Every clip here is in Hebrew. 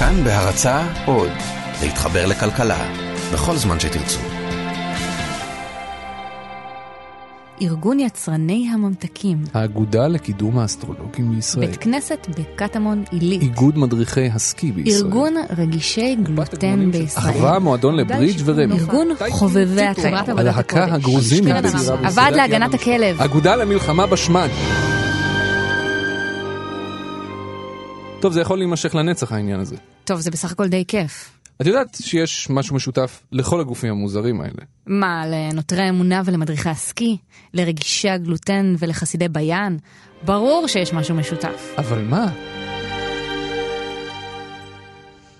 כאן בהרצה עוד, להתחבר לכלכלה, בכל זמן שתרצו. ארגון יצרני הממתקים. האגודה לקידום האסטרולוגים בישראל. בית כנסת בקטמון עילית. איגוד מדריכי הסקי בישראל. ארגון רגישי גלוטן בישראל. אחווה, מועדון לברידג' ורמי. ארגון חובבי התאים. הלהקה הגרוזינית בצעירה בישראל. הוועד להגנת הכלב. אגודה למלחמה בשמן. טוב, זה יכול להימשך לנצח העניין הזה. טוב, זה בסך הכל די כיף. את יודעת שיש משהו משותף לכל הגופים המוזרים האלה. מה, לנוטרי האמונה ולמדריכי הסקי? לרגישי הגלוטן ולחסידי ביאן? ברור שיש משהו משותף. אבל מה?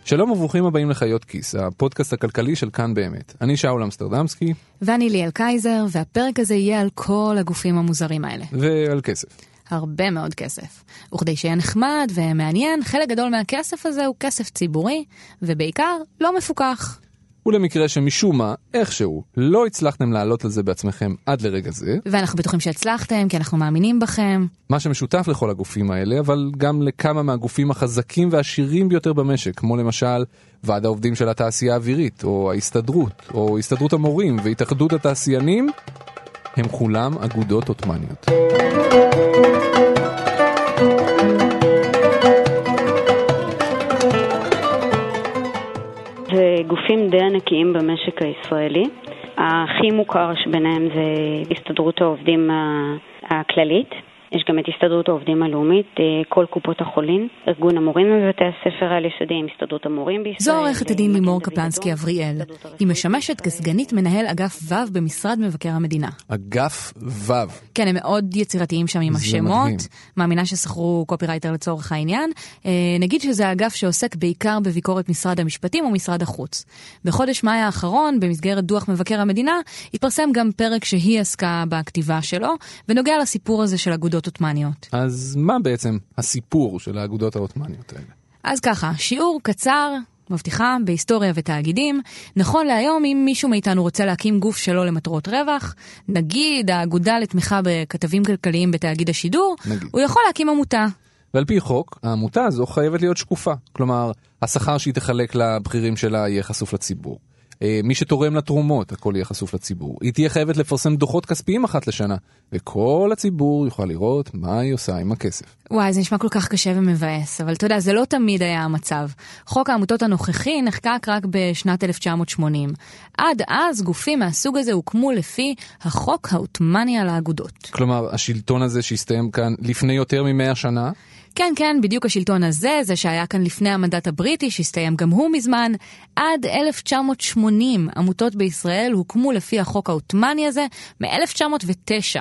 שלום וברוכים הבאים לחיות כיס, הפודקאסט הכלכלי של כאן באמת. אני שאול אמסטרדמסקי. ואני ליאל קייזר, והפרק הזה יהיה על כל הגופים המוזרים האלה. ועל כסף. הרבה מאוד כסף. וכדי שיהיה נחמד ומעניין, חלק גדול מהכסף הזה הוא כסף ציבורי, ובעיקר לא מפוקח. ולמקרה שמשום מה, איכשהו, לא הצלחתם לעלות על זה בעצמכם עד לרגע זה. ואנחנו בטוחים שהצלחתם, כי אנחנו מאמינים בכם. מה שמשותף לכל הגופים האלה, אבל גם לכמה מהגופים החזקים והעשירים ביותר במשק, כמו למשל ועד העובדים של התעשייה האווירית, או ההסתדרות, או הסתדרות המורים והתאחדות התעשיינים, הם כולם אגודות עות'מאניות. זה גופים די ענקיים במשק הישראלי. הכי מוכר שביניהם זה הסתדרות העובדים הכללית. יש גם את הסתדרות העובדים הלאומית, אה, כל קופות החולים, ארגון המורים בבתי הספר העל-יסודיים, הסתדרות המורים בישראל. זו עורכת הדין לימור קפלנסקי אבריאל. היא משמשת כסגנית מנהל אגף ו' במשרד מבקר המדינה. אגף ו'. כן, הם מאוד יצירתיים שם עם השמות. מאמינה ששכרו קופירייטר לצורך העניין. אה, נגיד שזה האגף שעוסק בעיקר בביקורת משרד המשפטים ומשרד החוץ. בחודש מאי האחרון, במסגרת דוח מבקר המדינה, התפרסם גם פרק שהיא עסקה בכתיבה שלו, ונוגע לסיפור הזה של אגודות עות'מאניות. אז מה בעצם הסיפור של האגודות העות'מאניות האלה? אז ככה, שיעור קצר, מבטיחה, בהיסטוריה ותאגידים. נכון להיום, אם מישהו מאיתנו רוצה להקים גוף שלו למטרות רווח, נגיד האגודה לתמיכה בכתבים כלכליים בתאגיד השידור, נגיד. הוא יכול להקים עמותה. ועל פי חוק, העמותה הזו חייבת להיות שקופה. כלומר, השכר שהיא תחלק לבכירים שלה יהיה חשוף לציבור. אה, מי שתורם לתרומות, הכל יהיה חשוף לציבור. היא תהיה חייבת לפרסם דוחות כספיים אחת לשנה, וכל הציבור יוכל לראות מה היא עושה עם הכסף. וואי, זה נשמע כל כך קשה ומבאס, אבל אתה יודע, זה לא תמיד היה המצב. חוק העמותות הנוכחי נחקק רק בשנת 1980. עד אז גופים מהסוג הזה הוקמו לפי החוק העות'מאני על האגודות. כלומר, השלטון הזה שהסתיים כאן לפני יותר ממאה שנה, כן, כן, בדיוק השלטון הזה, זה שהיה כאן לפני המנדט הבריטי, שהסתיים גם הוא מזמן. עד 1980 עמותות בישראל הוקמו לפי החוק העות'מאני הזה, מ-1909.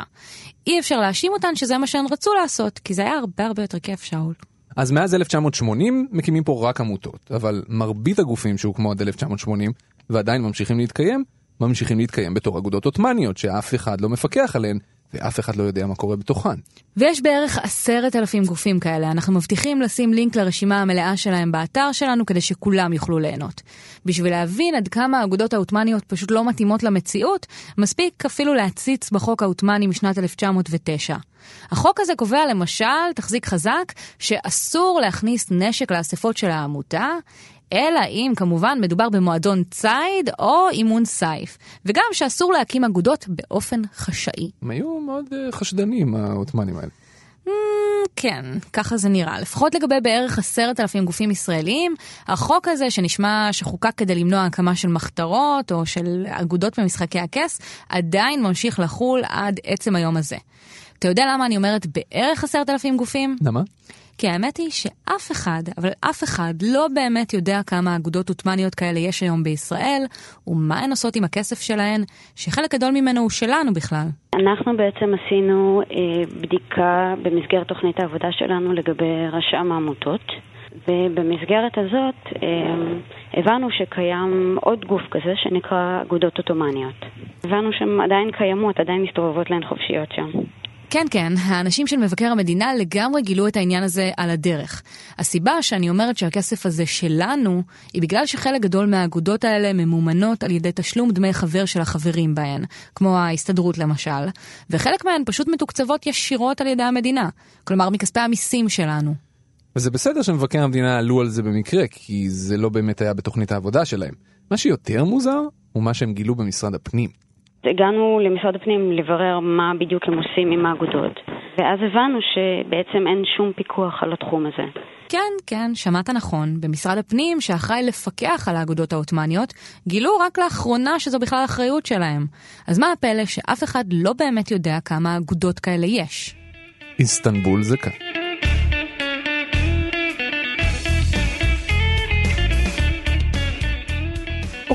אי אפשר להאשים אותן שזה מה שהן רצו לעשות, כי זה היה הרבה הרבה יותר כיף, שאול. אז מאז 1980 מקימים פה רק עמותות, אבל מרבית הגופים שהוקמו עד 1980 ועדיין ממשיכים להתקיים, ממשיכים להתקיים בתור אגודות עות'מאניות שאף אחד לא מפקח עליהן, ואף אחד לא יודע מה קורה בתוכן. ויש בערך עשרת אלפים גופים כאלה, אנחנו מבטיחים לשים לינק לרשימה המלאה שלהם באתר שלנו כדי שכולם יוכלו ליהנות. בשביל להבין עד כמה האגודות העות'מאניות פשוט לא מתאימות למציאות, מספיק אפילו להציץ בחוק העות'מאני משנת 1909. החוק הזה קובע למשל, תחזיק חזק, שאסור להכניס נשק לאספות של העמותה, אלא אם כמובן מדובר במועדון ציד או אימון סייף, וגם שאסור להקים אגודות באופן חשאי. הם היו מאוד uh, חשדנים, העות'מאנים האלה. Mm, כן, ככה זה נראה. לפחות לגבי בערך עשרת אלפים גופים ישראליים, החוק הזה שנשמע שחוקק כדי למנוע הקמה של מחתרות או של אגודות במשחקי הכס, עדיין ממשיך לחול עד עצם היום הזה. אתה יודע למה אני אומרת בערך עשרת אלפים גופים? למה? כי האמת היא שאף אחד, אבל אף אחד, לא באמת יודע כמה אגודות עות'מאניות כאלה יש היום בישראל, ומה הן עושות עם הכסף שלהן, שחלק גדול ממנו הוא שלנו בכלל. אנחנו בעצם עשינו אה, בדיקה במסגרת תוכנית העבודה שלנו לגבי רשם העמותות. ובמסגרת הזאת אה, הבנו שקיים עוד גוף כזה שנקרא אגודות עות'מאניות. הבנו שהן עדיין קיימות, עדיין מסתובבות להן חופשיות שם. כן, כן, האנשים של מבקר המדינה לגמרי גילו את העניין הזה על הדרך. הסיבה שאני אומרת שהכסף הזה שלנו, היא בגלל שחלק גדול מהאגודות האלה ממומנות על ידי תשלום דמי חבר של החברים בהן, כמו ההסתדרות למשל, וחלק מהן פשוט מתוקצבות ישירות על ידי המדינה, כלומר מכספי המיסים שלנו. וזה בסדר שמבקר המדינה עלו על זה במקרה, כי זה לא באמת היה בתוכנית העבודה שלהם. מה שיותר מוזר, הוא מה שהם גילו במשרד הפנים. הגענו למשרד הפנים לברר מה בדיוק הם עושים עם האגודות, ואז הבנו שבעצם אין שום פיקוח על התחום הזה. כן, כן, שמעת נכון. במשרד הפנים, שאחראי לפקח על האגודות העות'מאניות, גילו רק לאחרונה שזו בכלל אחריות שלהם. אז מה הפלא שאף אחד לא באמת יודע כמה אגודות כאלה יש? איסטנבול זה כאן.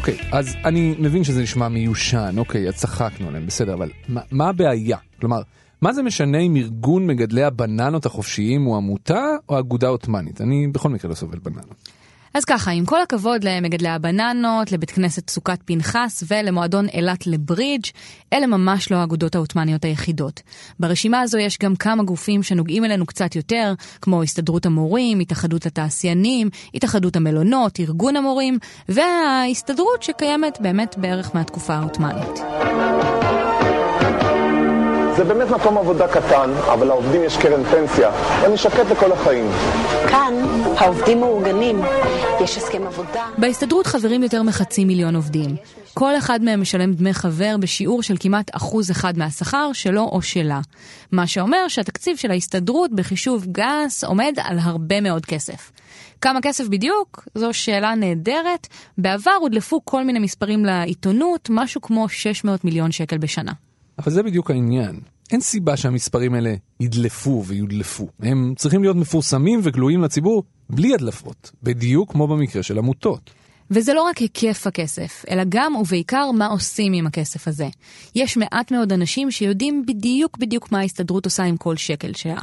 אוקיי, אז אני מבין שזה נשמע מיושן, אוקיי, אז צחקנו עליהם, בסדר, אבל מה, מה הבעיה? כלומר, מה זה משנה אם ארגון מגדלי הבננות החופשיים הוא עמותה או אגודה עות'מאנית? אני בכל מקרה לא סובל בננות. אז ככה, עם כל הכבוד למגדלי הבננות, לבית כנסת סוכת פנחס ולמועדון אילת לברידג', אלה ממש לא האגודות העות'מאניות היחידות. ברשימה הזו יש גם כמה גופים שנוגעים אלינו קצת יותר, כמו הסתדרות המורים, התאחדות התעשיינים, התאחדות המלונות, ארגון המורים, וההסתדרות שקיימת באמת בערך מהתקופה העות'מאנית. זה באמת מקום עבודה קטן, אבל לעובדים יש קרן פנסיה, ואני שקט לכל החיים. כאן העובדים מאורגנים, יש הסכם עבודה. בהסתדרות חברים יותר מחצי מיליון עובדים. כל אחד מהם משלם דמי חבר בשיעור של כמעט אחוז אחד מהשכר שלו או שלה. מה שאומר שהתקציב של ההסתדרות בחישוב גס עומד על הרבה מאוד כסף. כמה כסף בדיוק? זו שאלה נהדרת. בעבר הודלפו כל מיני מספרים לעיתונות, משהו כמו 600 מיליון שקל בשנה. אבל זה בדיוק העניין. אין סיבה שהמספרים האלה ידלפו ויודלפו. הם צריכים להיות מפורסמים וגלויים לציבור בלי הדלפות, בדיוק כמו במקרה של עמותות. וזה לא רק היקף הכסף, אלא גם ובעיקר מה עושים עם הכסף הזה. יש מעט מאוד אנשים שיודעים בדיוק בדיוק מה ההסתדרות עושה עם כל שקל שלה.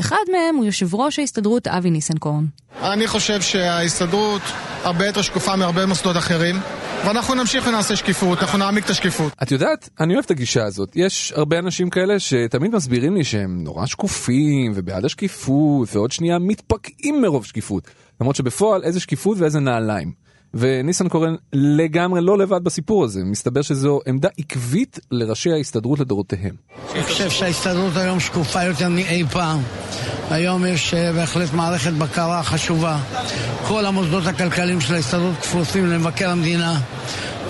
אחד מהם הוא יושב ראש ההסתדרות אבי ניסנקורן. אני חושב שההסתדרות הרבה יותר שקופה מהרבה מוסדות אחרים, ואנחנו נמשיך ונעשה שקיפות, אנחנו נעמיק את השקיפות. את יודעת, אני אוהב את הגישה הזאת. יש הרבה אנשים כאלה שתמיד מסבירים לי שהם נורא שקופים ובעד השקיפות, ועוד שנייה מתפקעים מרוב שקיפות. למרות שבפועל איזה שקיפות ואיזה נעליים. וניסנקורן לגמרי לא לבד בסיפור הזה, מסתבר שזו עמדה עקבית לראשי ההסתדרות לדורותיהם. אני חושב שההסתדרות היום שקופה יותר מאי פעם. היום יש אה, בהחלט מערכת בקרה חשובה. כל המוסדות הכלכליים של ההסתדרות כפופים למבקר המדינה.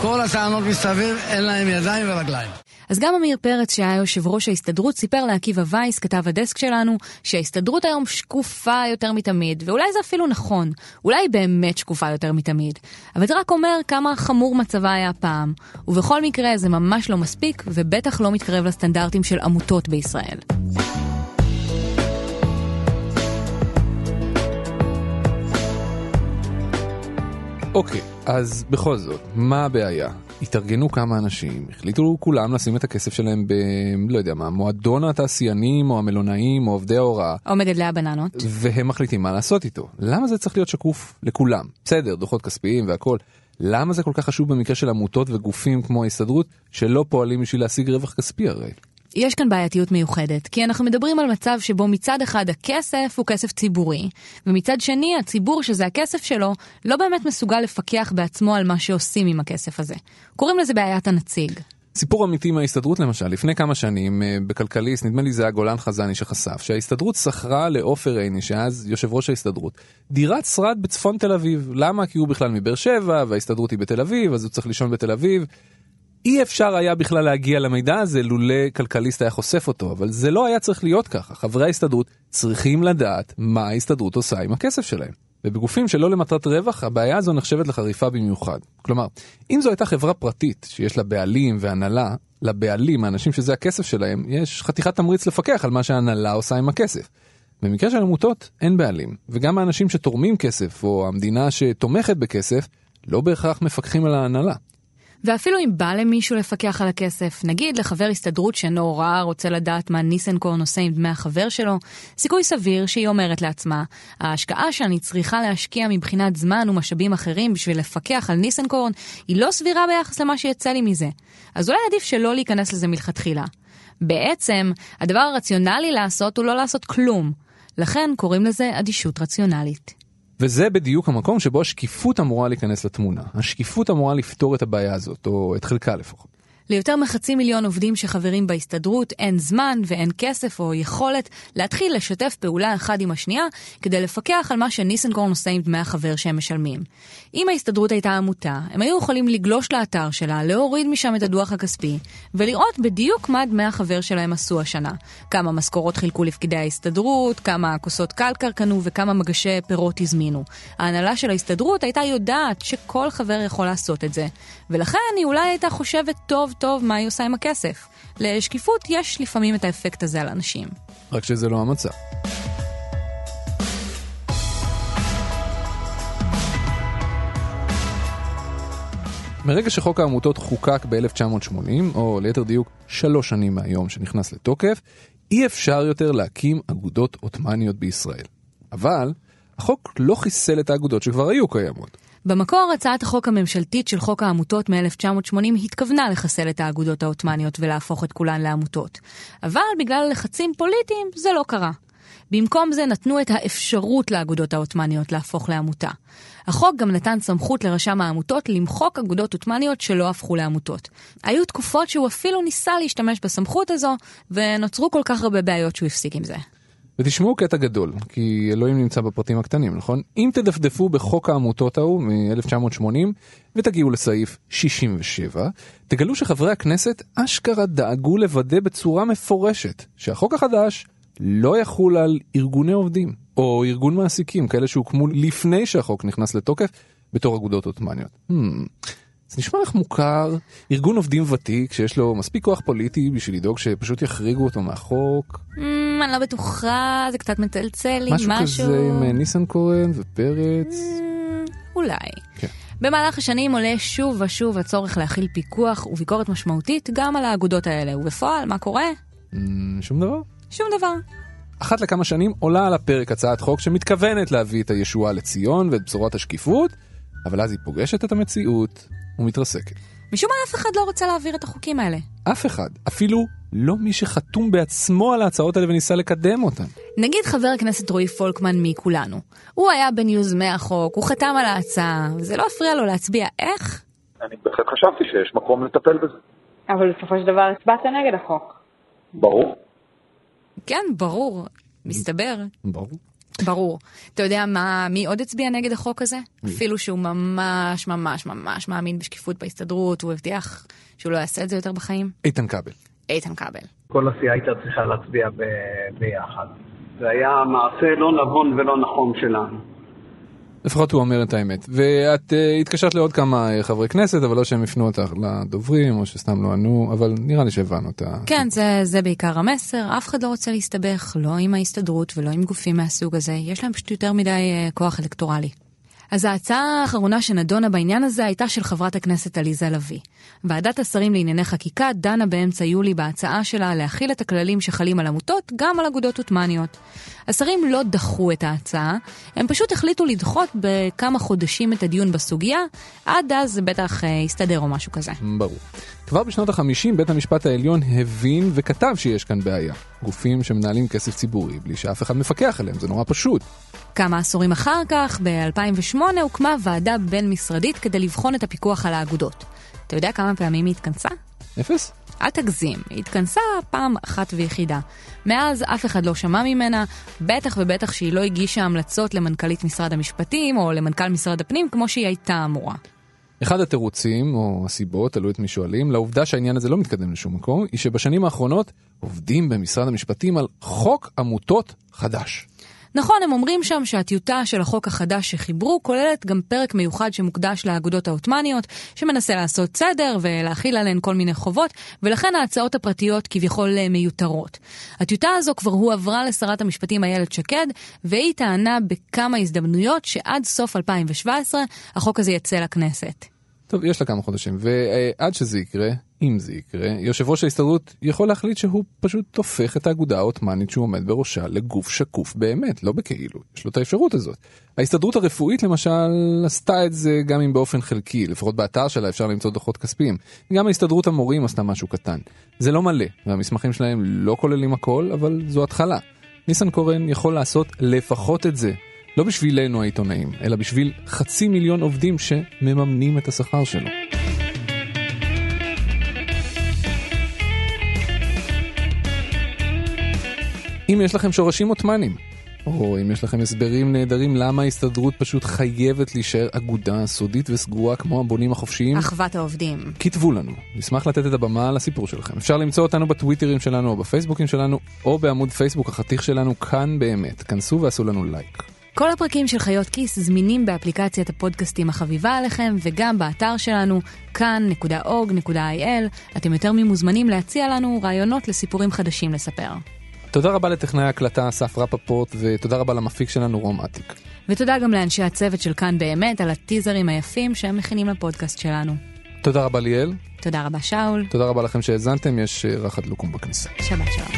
כל הטענות מסביב אין להם ידיים ורגליים. אז גם עמיר פרץ, שהיה יושב ראש ההסתדרות, סיפר לעקיבא וייס, כתב הדסק שלנו, שההסתדרות היום שקופה יותר מתמיד, ואולי זה אפילו נכון, אולי היא באמת שקופה יותר מתמיד. אבל זה רק אומר כמה חמור מצבה היה פעם, ובכל מקרה זה ממש לא מספיק, ובטח לא מתקרב לסטנדרטים של עמותות בישראל. אוקיי, אז בכל זאת, מה הבעיה? התארגנו כמה אנשים, החליטו כולם לשים את הכסף שלהם ב... לא יודע מה, מועדון התעשיינים או המלונאים או עובדי ההוראה. או מגדלי הבננות. והם מחליטים מה לעשות איתו. למה זה צריך להיות שקוף לכולם? בסדר, דוחות כספיים והכל. למה זה כל כך חשוב במקרה של עמותות וגופים כמו ההסתדרות שלא פועלים בשביל להשיג רווח כספי הרי? יש כאן בעייתיות מיוחדת, כי אנחנו מדברים על מצב שבו מצד אחד הכסף הוא כסף ציבורי, ומצד שני הציבור שזה הכסף שלו לא באמת מסוגל לפקח בעצמו על מה שעושים עם הכסף הזה. קוראים לזה בעיית הנציג. סיפור אמיתי מההסתדרות למשל, לפני כמה שנים אה, בכלכליסט, נדמה לי זה היה גולן חזני שחשף, שההסתדרות שכרה לעופר עיני, שאז יושב ראש ההסתדרות, דירת שרד בצפון תל אביב. למה? כי הוא בכלל מבאר שבע, וההסתדרות היא בתל אביב, אז הוא צריך לישון בתל אביב. אי אפשר היה בכלל להגיע למידע הזה לולא כלכליסט היה חושף אותו, אבל זה לא היה צריך להיות ככה. חברי ההסתדרות צריכים לדעת מה ההסתדרות עושה עם הכסף שלהם. ובגופים שלא למטרת רווח, הבעיה הזו נחשבת לחריפה במיוחד. כלומר, אם זו הייתה חברה פרטית שיש לה בעלים והנהלה, לבעלים, האנשים שזה הכסף שלהם, יש חתיכת תמריץ לפקח על מה שההנהלה עושה עם הכסף. במקרה של עמותות, אין בעלים, וגם האנשים שתורמים כסף, או המדינה שתומכת בכסף, לא בהכרח מפקחים על ההנהלה. ואפילו אם בא למישהו לפקח על הכסף, נגיד לחבר הסתדרות שנורא רוצה לדעת מה ניסנקורן עושה עם דמי החבר שלו, סיכוי סביר שהיא אומרת לעצמה, ההשקעה שאני צריכה להשקיע מבחינת זמן ומשאבים אחרים בשביל לפקח על ניסנקורן, היא לא סבירה ביחס למה שיצא לי מזה. אז אולי עדיף שלא להיכנס לזה מלכתחילה. בעצם, הדבר הרציונלי לעשות הוא לא לעשות כלום. לכן קוראים לזה אדישות רציונלית. וזה בדיוק המקום שבו השקיפות אמורה להיכנס לתמונה. השקיפות אמורה לפתור את הבעיה הזאת, או את חלקה לפחות. ליותר מחצי מיליון עובדים שחברים בהסתדרות אין זמן ואין כסף או יכולת להתחיל לשתף פעולה אחד עם השנייה כדי לפקח על מה שניסנקורן עושה עם דמי החבר שהם משלמים. אם ההסתדרות הייתה עמותה, הם היו יכולים לגלוש לאתר שלה, להוריד משם את הדוח הכספי ולראות בדיוק מה דמי החבר שלהם עשו השנה. כמה משכורות חילקו לפקידי ההסתדרות, כמה כוסות קלקר קנו וכמה מגשי פירות הזמינו. ההנהלה של ההסתדרות הייתה יודעת שכל חבר יכול לעשות את זה, ולכן היא אולי הייתה חושבת טוב טוב מה היא עושה עם הכסף. לשקיפות יש לפעמים את האפקט הזה על אנשים. רק שזה לא המצב. מרגע שחוק העמותות חוקק ב-1980, או ליתר דיוק שלוש שנים מהיום שנכנס לתוקף, אי אפשר יותר להקים אגודות עות'מאניות בישראל. אבל החוק לא חיסל את האגודות שכבר היו קיימות. במקור, הצעת החוק הממשלתית של חוק העמותות מ-1980 התכוונה לחסל את האגודות העות'מאניות ולהפוך את כולן לעמותות. אבל בגלל לחצים פוליטיים זה לא קרה. במקום זה נתנו את האפשרות לאגודות העות'מאניות להפוך לעמותה. החוק גם נתן סמכות לרשם העמותות למחוק אגודות עות'מאניות שלא הפכו לעמותות. היו תקופות שהוא אפילו ניסה להשתמש בסמכות הזו, ונוצרו כל כך הרבה בעיות שהוא הפסיק עם זה. ותשמעו קטע גדול, כי אלוהים נמצא בפרטים הקטנים, נכון? אם תדפדפו בחוק העמותות ההוא מ-1980 ותגיעו לסעיף 67, תגלו שחברי הכנסת אשכרה דאגו לוודא בצורה מפורשת שהחוק החדש לא יחול על ארגוני עובדים או ארגון מעסיקים, כאלה שהוקמו לפני שהחוק נכנס לתוקף בתור אגודות עות'מאניות. Hmm. זה נשמע לך מוכר, ארגון עובדים ותיק שיש לו מספיק כוח פוליטי בשביל לדאוג שפשוט יחריגו אותו מהחוק. Mm, אני לא בטוחה, זה קצת מצלצל לי, משהו. משהו כזה עם אה, ניסנקורן ופרץ. Mm, אולי. כן. במהלך השנים עולה שוב ושוב הצורך להכיל פיקוח וביקורת משמעותית גם על האגודות האלה, ובפועל, מה קורה? Mm, שום דבר. שום דבר. אחת לכמה שנים עולה על הפרק הצעת חוק שמתכוונת להביא את הישועה לציון ואת בשורת השקיפות, אבל אז היא פוגשת את המציאות ומתרסקת. משום מה אף אחד לא רוצה להעביר את החוקים האלה. אף אחד, אפילו לא מי שחתום בעצמו על ההצעות האלה וניסה לקדם אותן. נגיד חבר הכנסת רועי פולקמן מכולנו. הוא היה בין יוזמי החוק, הוא חתם על ההצעה, וזה לא הפריע לו להצביע איך? אני בהחלט חשבתי שיש מקום לטפל בזה. אבל בסופו של דבר הצבעת נגד החוק. ברור. כן, ברור. מסתבר. ברור. ברור. אתה יודע מה, מי עוד הצביע נגד החוק הזה? אפילו שהוא ממש ממש ממש מאמין בשקיפות בהסתדרות, הוא הבטיח שהוא לא יעשה את זה יותר בחיים. איתן כבל. איתן כבל. כל הסיעה הייתה צריכה להצביע ב- ביחד. זה היה מעשה לא נבון ולא נכון שלנו. לפחות הוא אומר את האמת. ואת uh, התקשרת לעוד כמה uh, חברי כנסת, אבל לא שהם הפנו אותך לדוברים, או שסתם לא ענו, אבל נראה לי שהבנו את ה... כן, זה, זה בעיקר המסר. אף אחד לא רוצה להסתבך, לא עם ההסתדרות ולא עם גופים מהסוג הזה. יש להם פשוט יותר מדי uh, כוח אלקטורלי. אז ההצעה האחרונה שנדונה בעניין הזה הייתה של חברת הכנסת עליזה לביא. ועדת השרים לענייני חקיקה דנה באמצע יולי בהצעה שלה להכיל את הכללים שחלים על עמותות גם על אגודות עות'מאניות. השרים לא דחו את ההצעה, הם פשוט החליטו לדחות בכמה חודשים את הדיון בסוגיה, עד אז זה בטח אה, יסתדר או משהו כזה. ברור. כבר בשנות ה-50 בית המשפט העליון הבין וכתב שיש כאן בעיה. גופים שמנהלים כסף ציבורי בלי שאף אחד מפקח עליהם, זה נורא פשוט. כמה עשורים אחר כך, ב-2008, הוקמה ועדה בין-משרדית כדי לבחון את הפיקוח על האגודות. אתה יודע כמה פעמים היא התכנסה? אפס? אל תגזים, היא התכנסה פעם אחת ויחידה. מאז אף אחד לא שמע ממנה, בטח ובטח שהיא לא הגישה המלצות למנכ"לית משרד המשפטים או למנכ"ל משרד הפנים כמו שהיא הייתה אמורה. אחד התירוצים, או הסיבות, תלוי את מי שואלים, לעובדה שהעניין הזה לא מתקדם לשום מקום, היא שבשנים האחרונות עובדים במשרד המשפטים על חוק עמותות חדש. נכון, הם אומרים שם שהטיוטה של החוק החדש שחיברו כוללת גם פרק מיוחד שמוקדש לאגודות העות'מאניות, שמנסה לעשות סדר ולהכיל עליהן כל מיני חובות, ולכן ההצעות הפרטיות כביכול מיותרות. הטיוטה הזו כבר הועברה לשרת המשפטים איילת שקד, והיא טענה בכמה הזדמנויות שעד סוף 2017 החוק הזה יצא לכנסת. טוב, יש לה כמה חודשים, ועד שזה יקרה, אם זה יקרה, יושב ראש ההסתדרות יכול להחליט שהוא פשוט הופך את האגודה העות'מאנית שהוא עומד בראשה לגוף שקוף באמת, לא בכאילו, יש לו את האפשרות הזאת. ההסתדרות הרפואית למשל עשתה את זה גם אם באופן חלקי, לפחות באתר שלה אפשר למצוא דוחות כספיים. גם ההסתדרות המורים עשתה משהו קטן. זה לא מלא, והמסמכים שלהם לא כוללים הכל, אבל זו התחלה. ניסנקורן יכול לעשות לפחות את זה, לא בשבילנו העיתונאים, אלא בשביל חצי מיליון עובדים שמממנים את השכר שלו. אם יש לכם שורשים עות'מאנים, או אם יש לכם הסברים נהדרים למה ההסתדרות פשוט חייבת להישאר אגודה סודית וסגורה כמו הבונים החופשיים. אחוות העובדים. כתבו לנו, נשמח לתת את הבמה לסיפור שלכם. אפשר למצוא אותנו בטוויטרים שלנו או בפייסבוקים שלנו, או בעמוד פייסבוק החתיך שלנו כאן באמת. כנסו ועשו לנו לייק. כל הפרקים של חיות כיס זמינים באפליקציית הפודקאסטים החביבה עליכם וגם באתר שלנו כאן.org.il. אתם יותר ממוזמנים להציע לנו רעיונות לסיפורים חדשים לספר. תודה רבה לטכנאי ההקלטה אסף רפפורט, ותודה רבה למפיק שלנו רום אטיק. ותודה גם לאנשי הצוות של כאן באמת על הטיזרים היפים שהם מכינים לפודקאסט שלנו. תודה רבה ליאל. תודה רבה שאול. תודה רבה לכם שהאזנתם, יש אה, רחת לוקום בכניסה. שבת שלום.